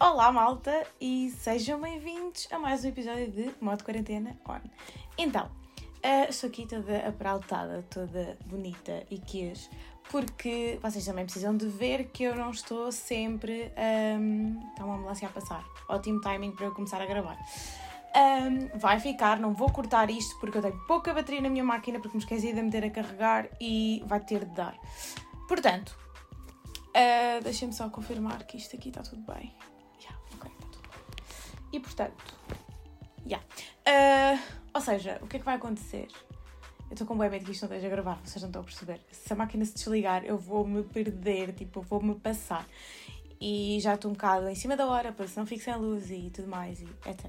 Olá, malta, e sejam bem-vindos a mais um episódio de Modo Quarentena On. Então, uh, estou aqui toda apraltada, toda bonita e queijo, porque vocês também precisam de ver que eu não estou sempre. Um, está uma ambulância a passar. Ótimo timing para eu começar a gravar. Um, vai ficar, não vou cortar isto porque eu tenho pouca bateria na minha máquina porque me esqueci de meter a carregar e vai ter de dar. Portanto, uh, deixem-me só confirmar que isto aqui está tudo bem. E portanto, yeah. Uh, ou seja, o que é que vai acontecer? Eu estou com bem medo que isto não esteja a gravar, vocês não estão a perceber. Se a máquina se desligar, eu vou-me perder, tipo, vou-me passar. E já estou um bocado em cima da hora, para se não fique sem luz e tudo mais, e etc.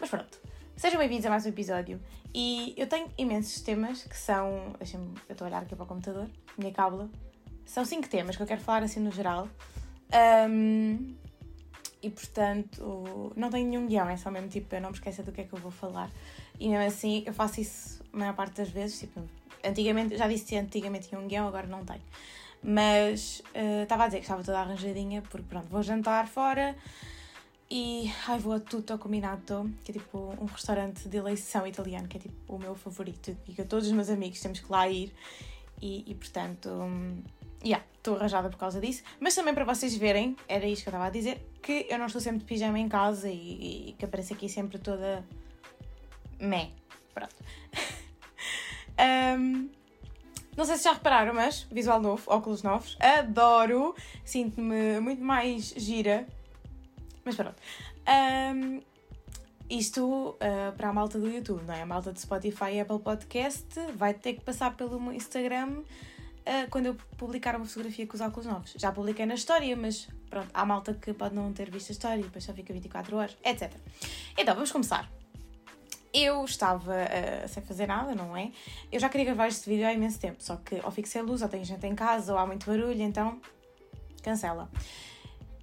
Mas pronto, sejam bem-vindos a mais um episódio. E eu tenho imensos temas que são. Deixa-me. Eu estou a olhar aqui para o computador, minha cábula. São cinco temas que eu quero falar assim no geral. Um, e portanto, não tenho nenhum guião, é só mesmo tipo, eu não me esqueça do que é que eu vou falar. E mesmo assim, eu faço isso a maior parte das vezes. Tipo, antigamente, já disse que antigamente tinha um guião, agora não tenho. Mas estava uh, a dizer que estava toda arranjadinha, porque pronto, vou jantar fora e ai, vou a Tutto Combinato, que é tipo um restaurante de eleição italiano, que é tipo o meu favorito e que todos os meus amigos temos que lá ir. E, e portanto, um, yeah, estou arranjada por causa disso. Mas também para vocês verem, era isto que eu estava a dizer, que eu não estou sempre de pijama em casa e, e que aparece aqui sempre toda. meh. Pronto. um, não sei se já repararam, mas visual novo, óculos novos, adoro, sinto-me muito mais gira. Mas pronto. Um, isto uh, para a malta do YouTube, não é? A malta de Spotify e Apple Podcast vai ter que passar pelo meu Instagram uh, quando eu publicar uma fotografia com os óculos novos. Já publiquei na história, mas pronto, há malta que pode não ter visto a história e depois só fica 24 horas, etc. Então, vamos começar eu estava uh, sem fazer nada, não é? Eu já queria gravar este vídeo há imenso tempo, só que ou fico sem luz, ou tenho gente em casa, ou há muito barulho, então cancela.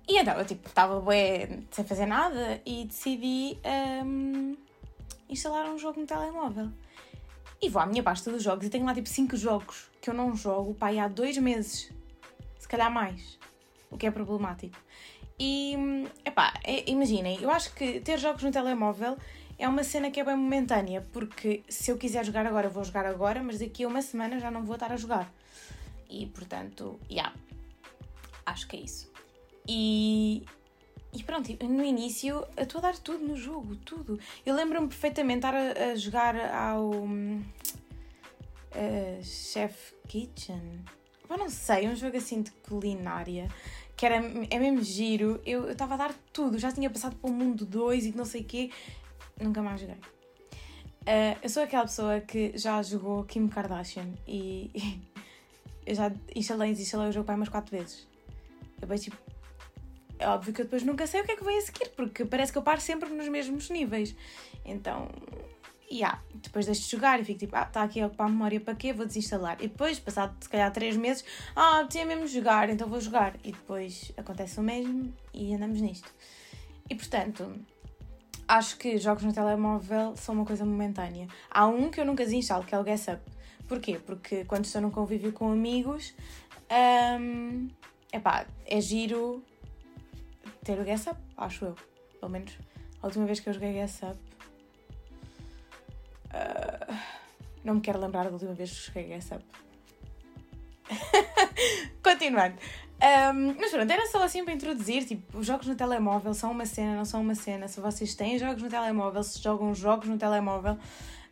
E então eu tipo, estava bem sem fazer nada e decidi um, instalar um jogo no telemóvel. E vou à minha pasta dos jogos e tenho lá tipo 5 jogos que eu não jogo pai, há dois meses, se calhar mais, o que é problemático. E, epá, é, imaginem, eu acho que ter jogos no telemóvel é uma cena que é bem momentânea, porque se eu quiser jogar agora, vou jogar agora, mas daqui a uma semana já não vou estar a jogar. E portanto, já. Yeah, acho que é isso. E, e pronto, no início eu estou a dar tudo no jogo, tudo. Eu lembro-me perfeitamente estar a, a jogar ao uh, Chef Kitchen. Eu não sei, um jogo assim de culinária que era, é mesmo giro. Eu estava a dar tudo, já tinha passado para o mundo 2 e não sei o quê nunca mais joguei. Uh, eu sou aquela pessoa que já jogou Kim Kardashian e, e eu já instalei e desinstalei o jogo para umas 4 vezes. Eu bem tipo. É óbvio que eu depois nunca sei o que é que vem a seguir, porque parece que eu paro sempre nos mesmos níveis. Então, yeah, depois deixo de jogar e fico tipo, ah, está aqui a ocupar a memória para quê? Vou desinstalar. E depois, passado se calhar 3 meses, ah, tinha mesmo jogar, então vou jogar. E depois acontece o mesmo e andamos nisto. E portanto, acho que jogos no telemóvel são uma coisa momentânea. Há um que eu nunca desinstalo, que é o Guess Up. Porquê? Porque quando estou num convívio com amigos, um, epá, é giro ter o Guess Up, acho eu. Pelo menos a última vez que eu joguei Guess Up. Uh, não me quero lembrar da última vez que joguei Guess Up. Continuando. Um, mas pronto, era só assim para introduzir, tipo, os jogos no telemóvel são uma cena, não são uma cena. Se vocês têm jogos no telemóvel, se jogam jogos no telemóvel.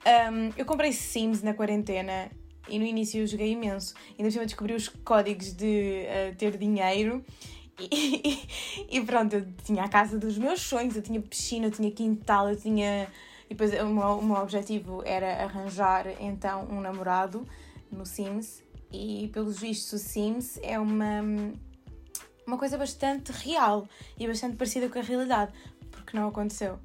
Um, eu comprei Sims na quarentena e no início eu joguei imenso. Ainda por cima descobri os códigos de uh, ter dinheiro. E, e, pronto, eu tinha a casa dos meus sonhos, eu tinha piscina, eu tinha quintal, eu tinha. Depois o meu, o meu objetivo era arranjar então um namorado no Sims e pelos vistos o Sims é uma, uma coisa bastante real e bastante parecida com a realidade, porque não aconteceu.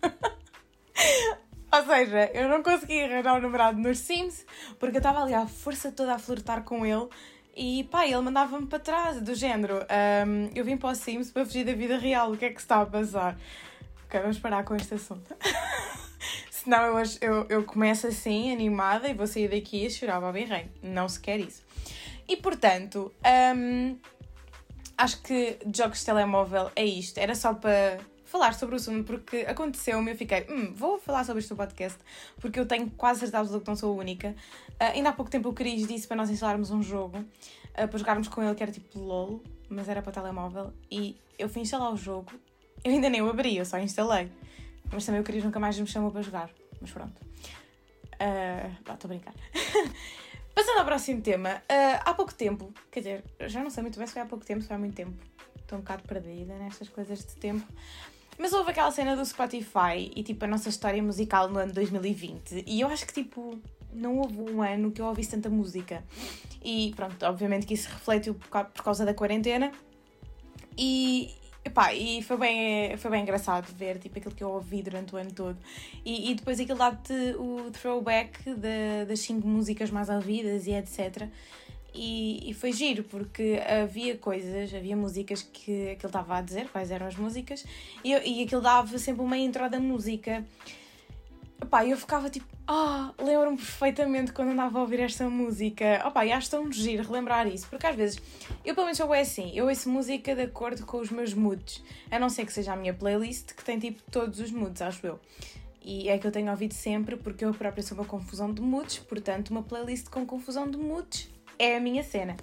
Ou seja, eu não consegui arranjar um namorado nos Sims porque eu estava ali à força toda a flertar com ele e pá, ele mandava-me para trás, do género. Um, eu vim para o Sims para fugir da vida real, o que é que se está a passar? Ok, vamos parar com este assunto. Senão eu, eu, eu começo assim, animada, e vou sair daqui a chorar ao bem rei. Não se quer isso. E portanto, um, acho que jogos de telemóvel é isto. Era só para falar sobre o assunto, porque aconteceu-me eu fiquei, hum, vou falar sobre este podcast, porque eu tenho quase certeza que não sou a única. Uh, ainda há pouco tempo o Cris disse para nós instalarmos um jogo, uh, para jogarmos com ele, que era tipo LOL, mas era para telemóvel, e eu fui instalar o jogo, eu ainda nem o abri, eu só instalei. Mas também o Cris nunca mais me chamou para jogar, mas pronto. Uh, estou a brincar. Passando ao próximo tema, uh, há pouco tempo, quer dizer, já não sei muito bem se foi há pouco tempo, se foi há muito tempo, estou um bocado perdida nestas coisas de tempo, mas houve aquela cena do Spotify e tipo a nossa história musical no ano 2020 e eu acho que tipo não houve um ano que eu ouvisse tanta música. E pronto, obviamente que isso refletiu por causa da quarentena. E, epá, e foi bem, foi bem engraçado ver tipo, aquilo que eu ouvi durante o ano todo. E, e depois aquilo dá-te o throwback de, das 5 músicas mais ouvidas e etc. E, e, foi giro, porque havia coisas, havia músicas que aquilo estava a dizer, quais eram as músicas, e, e aquilo dava sempre uma intro da música. Epá, eu ficava tipo, ah, oh, lembro-me perfeitamente quando andava a ouvir esta música. Opá, e acho tão giro relembrar isso, porque às vezes, eu pelo menos sou assim, eu ouço música de acordo com os meus moods, a não ser que seja a minha playlist, que tem tipo todos os moods, acho eu. E é que eu tenho ouvido sempre, porque eu própria sou uma confusão de moods, portanto, uma playlist com confusão de moods é a minha cena.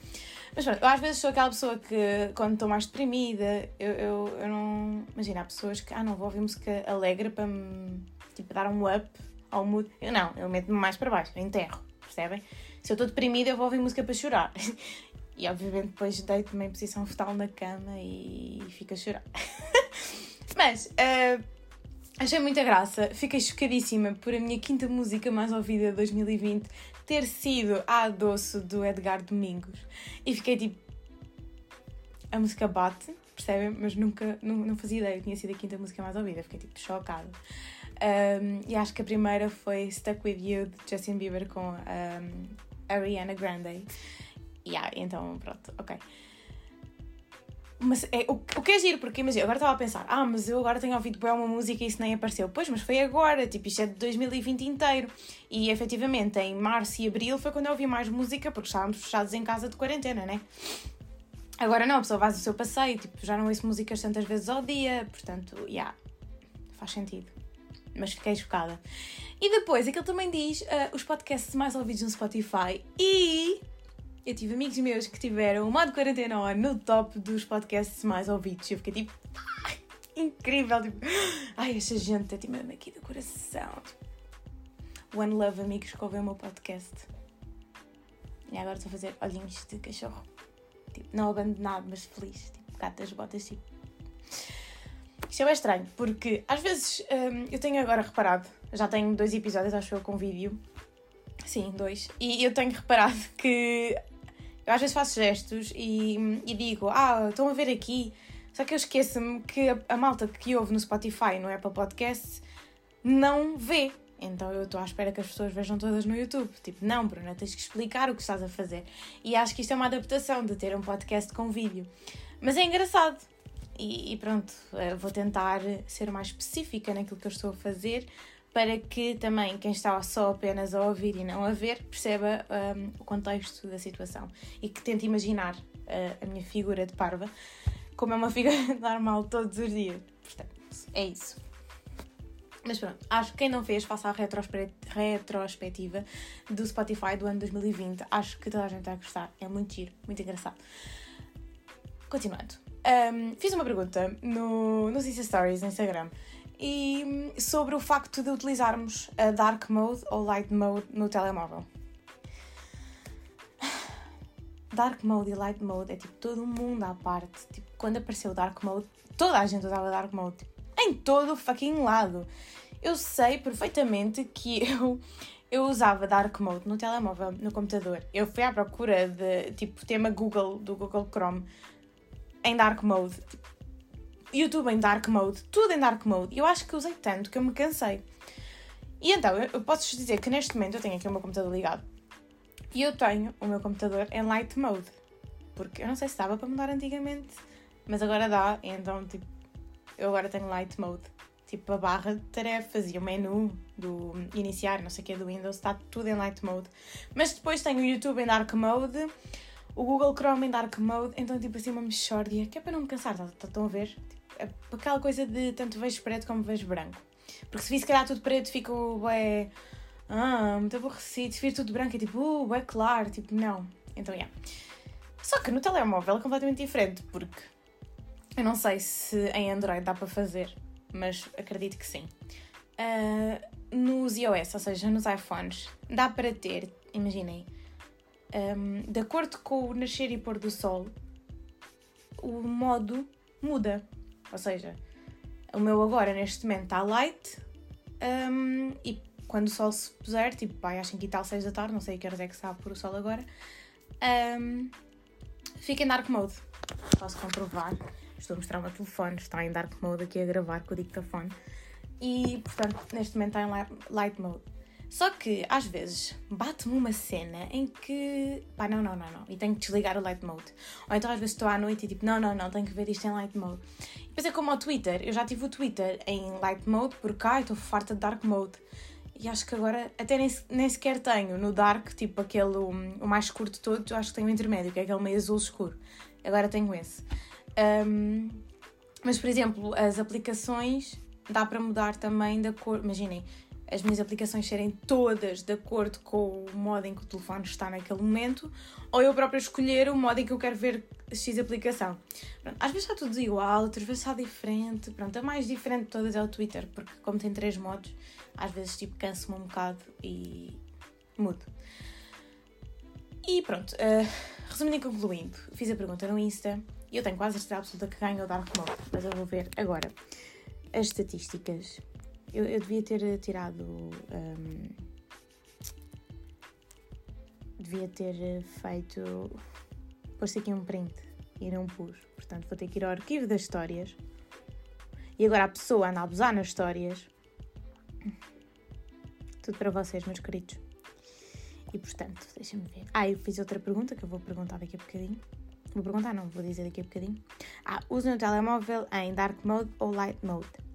Mas pronto, eu às vezes sou aquela pessoa que, quando estou mais deprimida, eu, eu, eu não. Imagina, há pessoas que, ah, não, vou ouvir música alegre para me tipo, dar um up ao mood. Eu não, eu meto-me mais para baixo, eu enterro, percebem? Se eu estou deprimida, eu vou ouvir música para chorar. E obviamente depois deito-me em posição fetal na cama e fico a chorar. Mas. Uh, Achei muita graça, fiquei chocadíssima por a minha quinta música mais ouvida de 2020 ter sido A Doce do Edgar Domingos. E fiquei tipo. A música bate, percebem? Mas nunca, não, não fazia ideia tinha sido a quinta música mais ouvida, fiquei tipo chocada. Um, e acho que a primeira foi Stuck With You de Justin Bieber com um, Ariana Grande. Yeah, então pronto, ok. Mas é, o, o que é giro, porque imagina, agora estava a pensar, ah, mas eu agora tenho ouvido bem uma música e isso nem apareceu. Pois, mas foi agora, tipo, isto é de 2020 inteiro. E efetivamente, em março e abril foi quando eu ouvi mais música, porque estávamos fechados em casa de quarentena, né? Agora não, a pessoa faz o seu passeio, tipo, já não ouço músicas tantas vezes ao dia, portanto, já, yeah, faz sentido. Mas fiquei chocada. E depois, aquilo também diz uh, os podcasts mais ouvidos no Spotify e eu tive amigos meus que tiveram o modo quarentena on no top dos podcasts mais ouvidos. Eu fiquei tipo, incrível, tipo, ai, esta gente é tipo aqui do coração. Tipo, One Love, amigos que ouvem o meu podcast. E agora estou a fazer olhinhos de cachorro. Tipo, não abandonado, mas feliz. Tipo, gato das botas, tipo. Isto é bem estranho, porque às vezes hum, eu tenho agora reparado, já tenho dois episódios, acho eu, com vídeo. Sim, dois. E eu tenho reparado que eu às vezes faço gestos e, e digo, ah, estão a ver aqui. Só que eu esqueço-me que a, a, malta que ouve no Spotify, no Apple Podcasts, não vê. Então eu estou à espera que as pessoas vejam todas no YouTube. Tipo, não, Bruna, tens que explicar o que estás a fazer. E acho que isto é uma adaptação de ter um podcast com vídeo. Mas é engraçado. E, e pronto, eh, vou tentar ser mais específica naquilo que eu estou a fazer para que também quem está só apenas a ouvir e não a ver perceba um, o contexto da situação e que tente imaginar uh, a minha figura de parva como é uma figura normal todos os dias. Portanto, é isso. Mas pronto, acho que quem não fez, faça a retrospectiva do Spotify do ano 2020. Acho que toda a gente vai gostar. É muito giro, muito engraçado. Continuando. Um, fiz uma pergunta no, nos Insta Stories no Instagram e sobre o facto de utilizarmos a Dark Mode ou Light Mode no telemóvel. Dark Mode e Light Mode é tipo todo mundo à parte. Tipo, quando apareceu o Dark Mode, toda a gente usava Dark Mode. Tipo, em todo o fucking lado. Eu sei perfeitamente que eu, eu usava Dark Mode no telemóvel, no computador. Eu fui à procura de tipo tema Google, do Google Chrome, em Dark Mode. Tipo, YouTube em dark mode, tudo em dark mode. Eu acho que usei tanto que eu me cansei. E então, eu posso dizer que neste momento eu tenho aqui o meu computador ligado. E eu tenho o meu computador em light mode. Porque eu não sei se dava para mudar antigamente, mas agora dá. Então, tipo, eu agora tenho light mode. Tipo, a barra de tarefas e o menu do iniciar, não sei o que, do Windows, está tudo em light mode. Mas depois tenho o YouTube em dark mode, o Google Chrome em Dark Mode, então tipo assim uma mexórdia, que é para não me cansar, tá, tá, estão a ver? É aquela coisa de tanto vejo preto como vejo branco. Porque se vir se calhar tudo preto fico, ué, ah, muito aborrecido. Se vir tudo branco é tipo, uh, é claro, tipo, não. Então, yeah. Só que no telemóvel é completamente diferente, porque eu não sei se em Android dá para fazer, mas acredito que sim. Uh, nos iOS, ou seja, nos iPhones, dá para ter, imaginem, um, de acordo com o nascer e pôr do sol, o modo muda. Ou seja, o meu agora neste momento está light um, e quando o sol se puser, tipo, vai às 5 e tal, 6 da tarde, não sei que horas é que está por o sol agora, um, fica em dark mode. Posso comprovar. Estou a mostrar o meu telefone, está em dark mode aqui a gravar com o dictafone. E, portanto, neste momento está em light mode. Só que, às vezes, bate-me uma cena em que. pá, não, não, não, não. E tenho que desligar o light mode. Ou então, às vezes, estou à noite e tipo, não, não, não, tenho que ver isto em light mode. E depois é como o Twitter. Eu já tive o Twitter em light mode porque, ai, estou farta de dark mode. E acho que agora até nem, nem sequer tenho no dark, tipo aquele o, o mais curto de todos, acho que tenho o intermédio, que é aquele meio azul escuro. Agora tenho esse. Um, mas, por exemplo, as aplicações dá para mudar também da cor. Imaginem, as minhas aplicações serem todas de acordo com o modo em que o telefone está naquele momento, ou eu própria escolher o modo em que eu quero ver X aplicação. Pronto, às vezes está tudo igual, outras vezes está diferente. Pronto, a mais diferente de todas é o Twitter, porque como tem três modos, às vezes tipo canso-me um bocado e mudo. E pronto, uh, resumindo e concluindo, fiz a pergunta no Insta e eu tenho quase a certeza absoluta que ganho o Dark Mode, mas eu vou ver agora as estatísticas eu, eu devia ter tirado. Um, devia ter feito. pôs aqui um print e não pus. Portanto, vou ter que ir ao arquivo das histórias. E agora a pessoa anda a abusar nas histórias. Tudo para vocês, meus queridos. E portanto, deixa-me ver. Ah, eu fiz outra pergunta que eu vou perguntar daqui a bocadinho. Vou perguntar, não, vou dizer daqui a bocadinho. Ah, usem o telemóvel em Dark Mode ou Light Mode?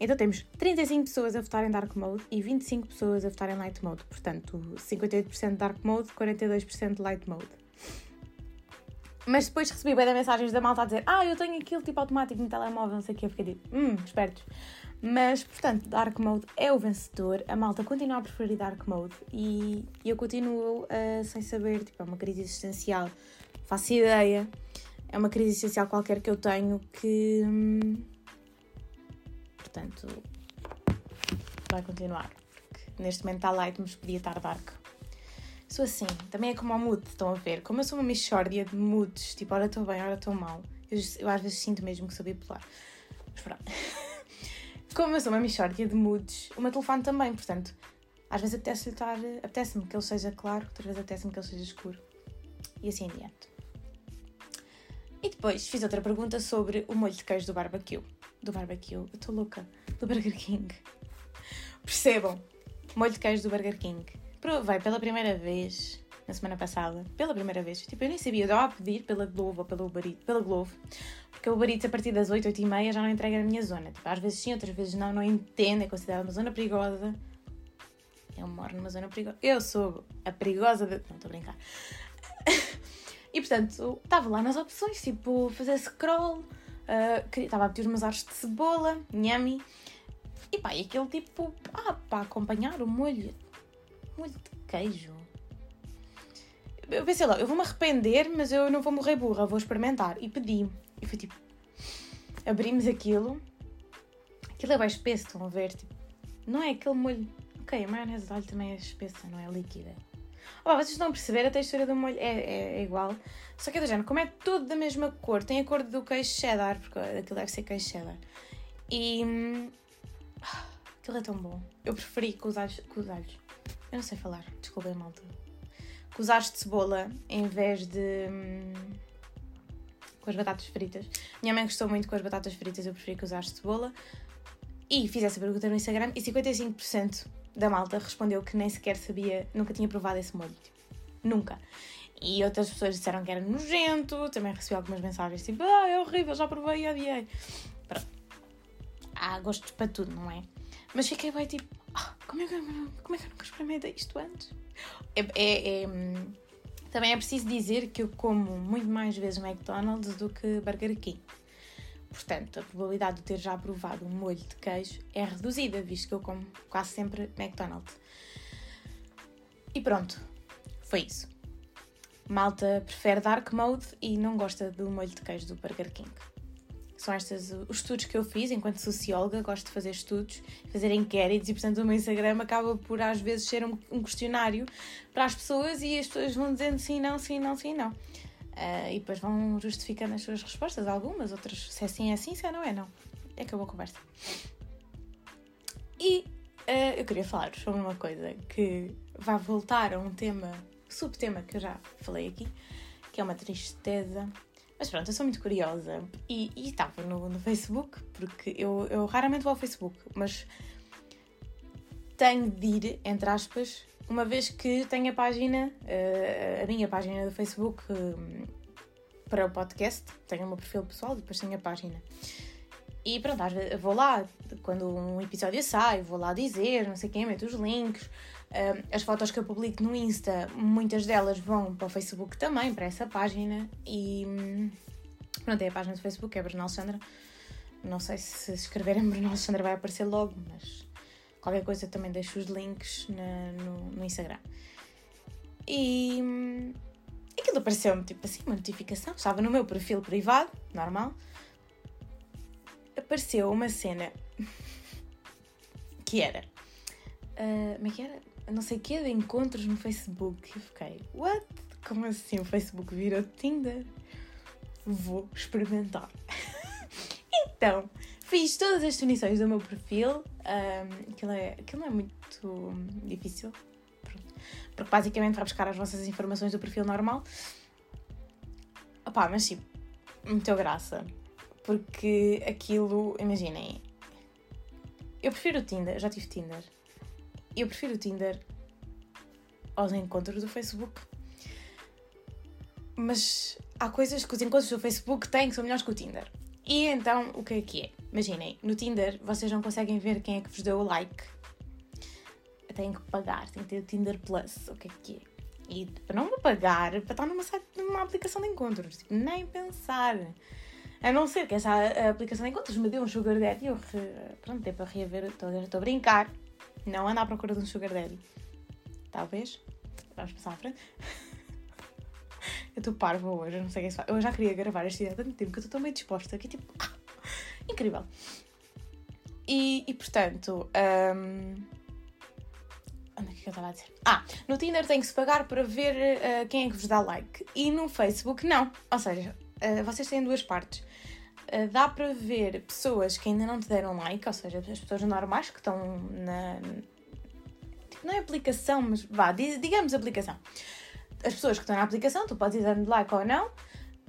Então temos 35 pessoas a votar em Dark Mode e 25 pessoas a votar em Light Mode. Portanto, 58% Dark Mode, 42% Light Mode. Mas depois recebi bem mensagens da malta a dizer Ah, eu tenho aquilo tipo automático no telemóvel, não sei o que. Eu fiquei tipo, hum, espertos. Mas, portanto, Dark Mode é o vencedor. A malta continua a preferir Dark Mode e eu continuo uh, sem saber. Tipo, é uma crise existencial. Faço ideia. É uma crise existencial qualquer que eu tenho que. Hum, portanto vai continuar. Neste momento está light, mas podia estar dark. Sou assim, também é como ao mood, estão a ver? Como eu sou uma mixórdia de moods, tipo, ora estou bem, ora estou mal. Eu, eu, às vezes sinto mesmo que sou bipolar. Mas pronto. como eu sou uma mixórdia de moods, o meu telefone também, portanto, às vezes apetece-me estar, apetece-me que ele seja claro, outras vezes apetece-me que ele seja escuro. E assim em diante. E depois fiz outra pergunta sobre o molho de queijo do barbecue do barbecue. Eu estou louca. Do Burger King. Percebam. Molho de queijo do Burger King. Provei pela primeira vez na semana passada. Pela primeira vez. Tipo, eu nem sabia. Eu estava a pedir pela Glovo ou pelo Uber Eats, pela Glovo. Porque o Uber Eats a partir das 8, 8 e meia já não entrega na minha zona. Tipo, às vezes sim, outras vezes não. Não entendo. É considerada uma zona perigosa. Eu moro numa zona perigosa. Eu sou a perigosa de... Não, estou a brincar. e portanto, estava lá nas opções. Tipo, fazer scroll Uh, estava a pedir umas ares de cebola, nhami. E pá, e aquele tipo, ah, para acompanhar o molho, molho de queijo. Eu pensei lá, eu vou-me arrepender, mas eu não vou morrer burra, vou experimentar. E pedi. E foi tipo, abrimos aquilo. Aquilo é bem espesso, estão a ver? Tipo, não é aquele molho. Ok, a maionese de alho também é espessa, não é líquida. Oh, vocês estão a perceber, a textura do molho é, é, é igual. Só que é do género, como é tudo da mesma cor, tem a cor do queijo cheddar, porque aquilo deve ser queijo cheddar. E. Aquilo é tão bom. Eu preferi com os alhos. Com os alhos. Eu não sei falar, desculpem, malta. Com os alhos de cebola em vez de. Hum, com as batatas fritas. Minha mãe gostou muito com as batatas fritas, eu preferi com os alhos de cebola. E fiz essa pergunta no Instagram e 55% da malta respondeu que nem sequer sabia, nunca tinha provado esse molho. Nunca. E outras pessoas disseram que era nojento, também recebi algumas mensagens tipo, ah, é horrível, já provei e odiei. Pronto. Há gostos para tudo, não é? Mas fiquei bem tipo, ah, como, é que, como é que eu nunca experimentei isto antes? É, é, é, Também é preciso dizer que eu como muito mais vezes McDonald's do que Burger King. Portanto, a probabilidade de ter já provado um molho de queijo é reduzida, visto que eu como quase sempre McDonald's. E pronto, foi isso. Malta prefere Dark Mode e não gosta do molho de queijo do Burger King. São estes os estudos que eu fiz enquanto socióloga, gosto de fazer estudos, fazer inquéritos e, portanto, o meu Instagram acaba por às vezes ser um, um questionário para as pessoas e as pessoas vão dizendo sim, não, sim, não, sim, não. Uh, e depois vão justificando as suas respostas, algumas, outras, se é sim, é sim, se é não, é não. Acabou a conversa. E uh, eu queria falar sobre uma coisa que vai voltar a um tema, subtema que eu já falei aqui, que é uma tristeza. Mas pronto, eu sou muito curiosa e, estava no, no, Facebook, porque eu, eu raramente vou ao Facebook, mas tenho de ir, entre aspas, uma vez que tenho a página, uh, a minha página do Facebook um, para o podcast, tenho o meu perfil pessoal depois tenho a página. E pronto, às vezes vou lá, quando um episódio sai, vou lá dizer, não sei quem, meto os links. Uh, as fotos que eu publico no Insta, muitas delas vão para o Facebook também, para essa página. E hum, pronto, é a página do Facebook, é Bruna Alexandra. Não sei se escreverem Bruna Alexandra vai aparecer logo, mas Qualquer coisa também deixo os links na, no, no, Instagram. E hum, aquilo apareceu-me tipo assim, uma notificação. Estava no meu perfil privado, normal. Apareceu uma cena que era. Uh, como é que era? Não sei o que de encontros no Facebook. Eu fiquei, what? Como assim o Facebook virou Tinder? Vou experimentar. então, Fiz todas as definições do meu perfil. Um, aquilo, é, aquilo é muito difícil. Porque basicamente vai buscar as vossas informações do perfil normal. Opá, mas sim, muita graça. Porque aquilo, imaginem, eu prefiro o Tinder, já tive Tinder. Eu prefiro o Tinder aos encontros do Facebook. Mas há coisas que os encontros do Facebook têm que são melhores que o Tinder. E então, o que é que é? Imaginem, no Tinder vocês não conseguem ver quem é que vos deu o like. Têm que pagar, têm que ter o Tinder Plus, o que é que é? E para não me pagar, para estar numa, numa aplicação de encontros, tipo, nem pensar. A não ser que essa aplicação de encontros me dê um sugar daddy, eu re... pronto, é para reaver, estou a brincar. Não ando à procura de um sugar daddy. Talvez. Vamos passar à frente. Eu estou parva hoje, eu não sei o que é. Eu já queria gravar este vídeo há tanto tempo que eu estou bem disposta aqui, tipo. Incrível. E, e portanto. Um, onde é que eu estava a dizer? Ah, no Tinder tem que se pagar para ver uh, quem é que vos dá like. E no Facebook não. Ou seja, uh, vocês têm duas partes. Uh, dá para ver pessoas que ainda não te deram like, ou seja, as pessoas normais que estão na. Tipo, não é aplicação, mas vá, digamos aplicação as pessoas que estão na aplicação, tu podes ir dando like ou não.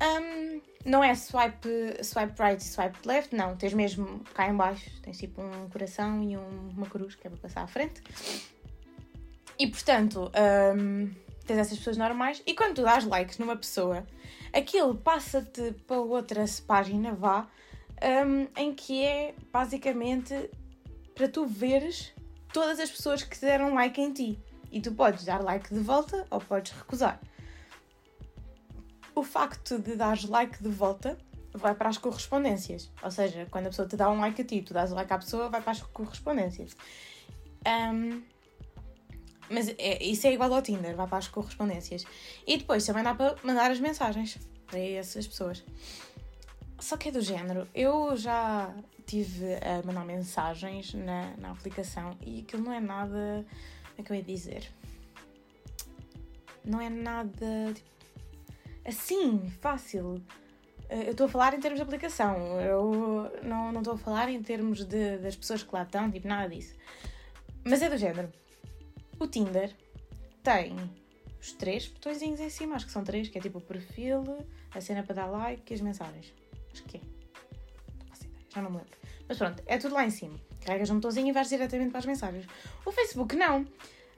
Um, não é swipe, swipe right e swipe left, não. Tens mesmo cá em baixo, tens tipo um coração e um, uma cruz que é para passar à frente. E portanto, um, tens essas pessoas normais. E quando tu dás likes numa pessoa, aquilo passa-te para outra página, vá, um, em que é basicamente para tu veres todas as pessoas que deram like em ti. E tu podes dar like de volta ou podes recusar. O facto de dar like de volta vai para as correspondências. Ou seja, quando a pessoa te dá um like a ti, tu dás um like à pessoa, vai para as correspondências. Um, mas é, isso é igual ao Tinder, vai para as correspondências. E depois também dá para mandar as mensagens para essas pessoas. Só que é do género. Eu já tive a mandar mensagens na, na aplicação e aquilo não é nada é que eu ia dizer? Não é nada tipo, assim fácil. Eh, eu estou a falar em termos de aplicação, eu não, estou a falar em termos de, das pessoas que lá estão, tipo, nada disso. Mas é do género. O Tinder tem os três botõezinhos em cima, acho que são três, que é tipo o perfil, a cena para dar like e as mensagens. Acho que é. Já não me lembro. Mas pronto, é tudo lá em cima. Carregas um botãozinho e vais diretamente para as mensagens. O Facebook não.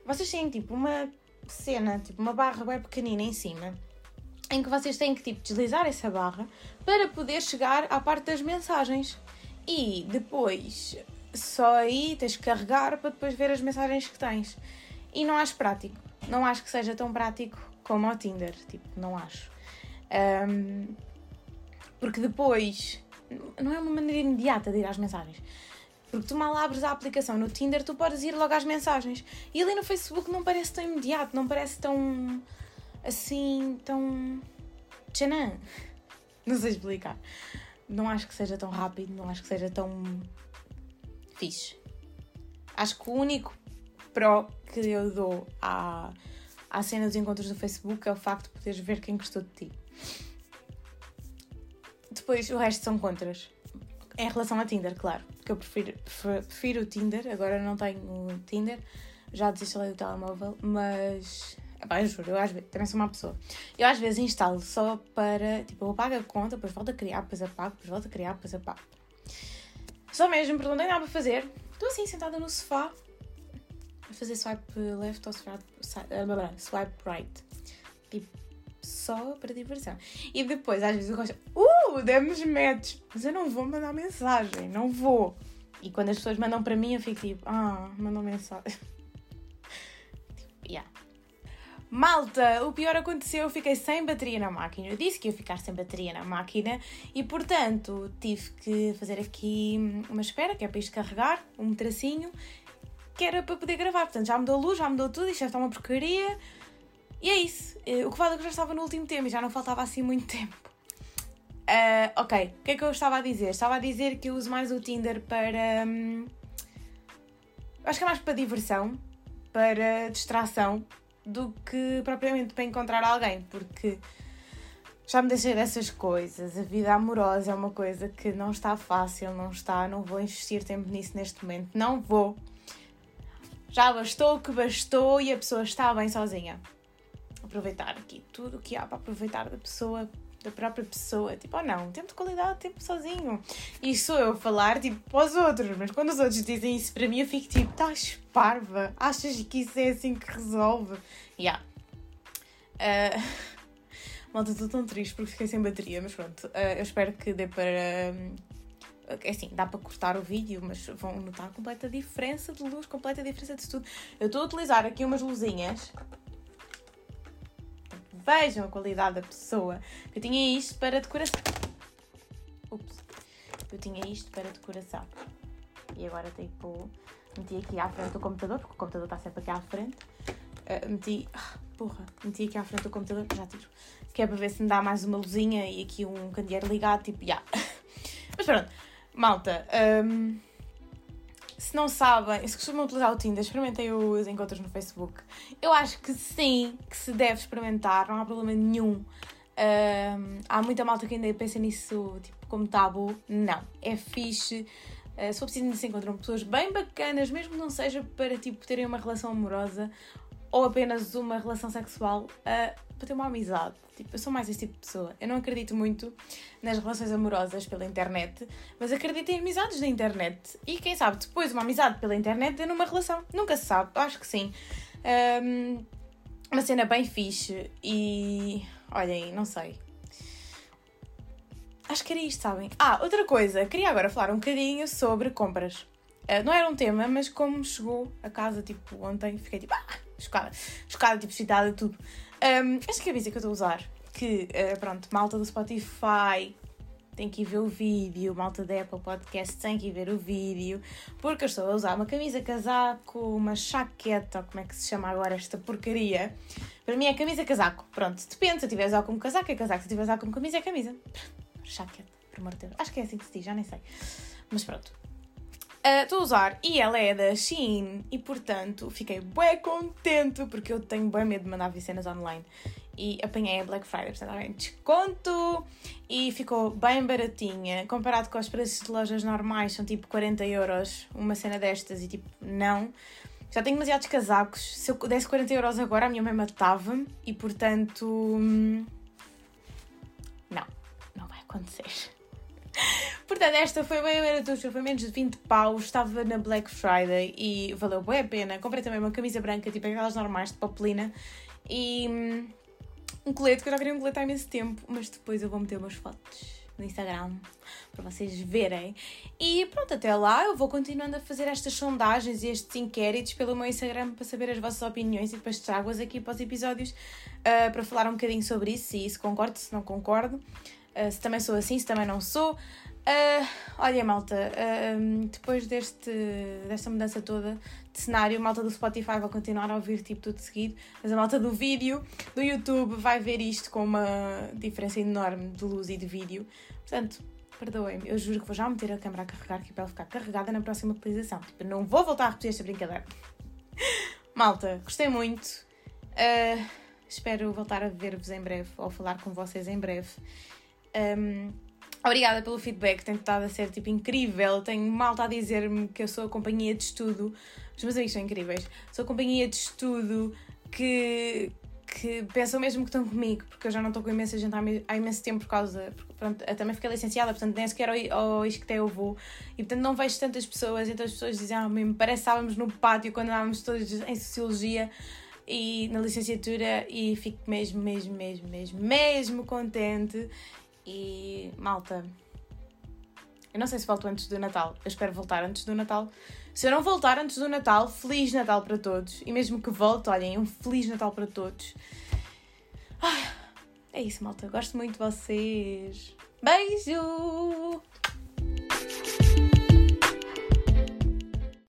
Vocês têm tipo uma cena, tipo uma barra bem pequenina em cima, em que vocês têm que tipo deslizar essa barra para poder chegar à parte das mensagens. E depois só aí tens que carregar para depois ver as mensagens que tens. E não acho prático. Não acho que seja tão prático como ao Tinder. Tipo, não acho. Um, porque depois não é uma maneira imediata de ir às mensagens. Porque tu mal abres a aplicação no Tinder, tu podes ir logo às mensagens. E ali no Facebook não parece tão imediato, não parece tão. Assim. tão. tchanã. Não sei explicar. Não acho que seja tão rápido, não acho que seja tão. fixe. Acho que o único pró que eu dou à, à cena dos encontros do Facebook é o facto de poderes ver quem gostou de ti. Depois o resto são contras. Em relação a Tinder, claro. Porque eu prefiro, prefiro o Tinder, agora não tenho o Tinder, já desinstalei do telemóvel, mas. Eu juro, eu às vezes, também sou uma pessoa. Eu às vezes instalo só para. Tipo, eu apago a conta, depois volto a criar, depois apago, depois volto a criar, depois apago. Só mesmo, porque não tenho nada para fazer. Estou assim sentada no sofá a fazer swipe left ou swipe, swipe right. Tipo, só para diversão. E depois, às vezes, eu gosto, uh, demos match, mas eu não vou mandar mensagem, não vou. E quando as pessoas mandam para mim, eu fico tipo, ah, mandam mensagem. tipo, yeah. Malta, o pior aconteceu, eu fiquei sem bateria na máquina. Eu disse que ia ficar sem bateria na máquina e, portanto, tive que fazer aqui uma espera, que é para isto carregar, um tracinho, que era para poder gravar. Portanto, já me deu luz, já me deu tudo, isto já está uma porcaria. E é isso. Eh, o que vale é que já estava no último tema e já não faltava assim muito tempo. Uh, ok, o que é que eu estava a dizer? Estava a dizer que eu uso mais o Tinder para. Hum, acho que é mais para diversão, para distração, do que propriamente para encontrar alguém, porque já me deixei dessas coisas. A vida amorosa é uma coisa que não está fácil, não está. Não vou investir tempo nisso neste momento, não vou. Já bastou que bastou e a pessoa está bem sozinha aproveitar aqui tudo o que há para aproveitar da pessoa, da própria pessoa. Tipo, oh não, tempo de qualidade, tempo sozinho. E sou eu a falar, tipo, para os outros, mas quando os outros dizem isso para mim, eu fico tipo, estás parva? Achas que isso é assim que resolve? Yeah. Uh... Malta, estou tão triste porque fiquei sem bateria, mas pronto, uh, eu espero que dê para. É assim, dá para cortar o vídeo, mas vão notar completa diferença de luz, completa diferença de tudo. Eu estou a utilizar aqui umas luzinhas vejam a qualidade da pessoa. Eu tinha isto para decoração. Ups. Eu tinha isto para decoração. E agora tipo, meti aqui à frente do computador, porque o computador está sempre aqui à frente. Uh, meti. Ah, porra, meti aqui à frente do computador, já tiro. Que é para ver se me dá mais uma luzinha e aqui um candeeiro ligado, tipo, já. Yeah. Mas pronto, malta. Um, se não sabem, se costumam utilizar o Tinder, experimentem os encontros no Facebook. Eu acho que sim, que se deve experimentar, não há problema nenhum. Um, há muita malta que ainda pensa nisso tipo, como tabu. Não, é fixe. Uh, se for preciso, se encontram pessoas bem bacanas, mesmo que não seja para tipo, terem uma relação amorosa ou apenas uma relação sexual, uh, para ter uma amizade. Tipo, eu sou mais esse tipo de pessoa. Eu não acredito muito nas relações amorosas pela internet, mas acredito em amizades na internet. E quem sabe depois uma amizade pela internet é numa relação. Nunca se sabe, acho que sim. Um, uma cena bem fixe e. Olhem, não sei. Acho que era isto, sabem? Ah, outra coisa, queria agora falar um bocadinho sobre compras. Uh, não era um tema, mas como chegou a casa tipo ontem, fiquei tipo, ah, chocada, chocada, tipo, excitada, tudo. Um, esta camisa que eu estou a usar, que, uh, pronto, malta do Spotify tem que ir ver o vídeo, malta da Apple Podcast tem que ir ver o vídeo, porque eu estou a usar uma camisa casaco, uma chaqueta, como é que se chama agora esta porcaria. Para mim é camisa casaco, pronto, depende, se eu tiver a usar como casaco é casaco, se eu tiver a usar como camisa é camisa. Chaqueta, por amor de Deus. Acho que é assim que se diz, já nem sei. Mas pronto. Ah, estou uh, a usar e ela é da Shein e portanto fiquei bem contente porque eu tenho bem medo de mandar vir cenas online e apanhei a Black Friday, portanto desconto e ficou bem baratinha comparado com os preços de lojas normais, são tipo 40 euros uma cena destas e tipo não. Já tenho demasiados casacos, se eu desse 40 euros agora a minha mãe matava-me e portanto. Hum, não, não vai acontecer. Portanto, esta foi bem baratuxa, foi menos de 20 paus, estava na Black Friday e valeu bem a pena. Comprei também uma camisa branca, tipo aquelas normais de papelina e hum, um colete, que eu já queria um colete há imenso tempo, mas depois eu vou meter umas fotos no Instagram para vocês verem. E pronto, até lá eu vou continuando a fazer estas sondagens e estes inquéritos pelo meu Instagram para saber as vossas opiniões e depois trago-as aqui para os episódios uh, para falar um bocadinho sobre isso, se, se concordo, se não concordo, uh, se também sou assim, se também não sou. Uh, olha, malta, uh, depois deste, desta mudança toda de cenário, a malta do Spotify vai continuar a ouvir tipo tudo seguido, mas a malta do vídeo, do YouTube, vai ver isto com uma diferença enorme de luz e de vídeo. Portanto, perdoem-me, eu juro que vou já meter a câmera a carregar aqui para ela ficar carregada na próxima utilização. Tipo, não vou voltar a repetir esta brincadeira. malta, gostei muito. Uh, espero voltar a ver-vos em breve ou falar com vocês em breve. Um, Obrigada pelo feedback, tem estado a ser tipo incrível. Tenho malta a dizer-me que eu sou a companhia de estudo. Os meus amigos são incríveis. Sou a companhia de estudo que, que pensam mesmo que estão comigo, porque eu já não estou com imensa gente há, imenso tempo por causa. Porque, pronto, eu também fiquei licenciada, portanto nem sequer ao, ao eu vou. E portanto não vejo tantas pessoas, então as pessoas dizem, ah, mesmo, parece que estávamos no pátio quando estávamos todos em Sociologia e na licenciatura e fico mesmo, mesmo, mesmo, mesmo, mesmo contente e malta, eu não sei se volto antes do Natal. Eu espero voltar antes do Natal. Se eu não voltar antes do Natal, Feliz Natal para todos. E mesmo que volte, olhem, um Feliz Natal para todos. Ah, é isso, malta. Gosto muito de vocês. Beijo!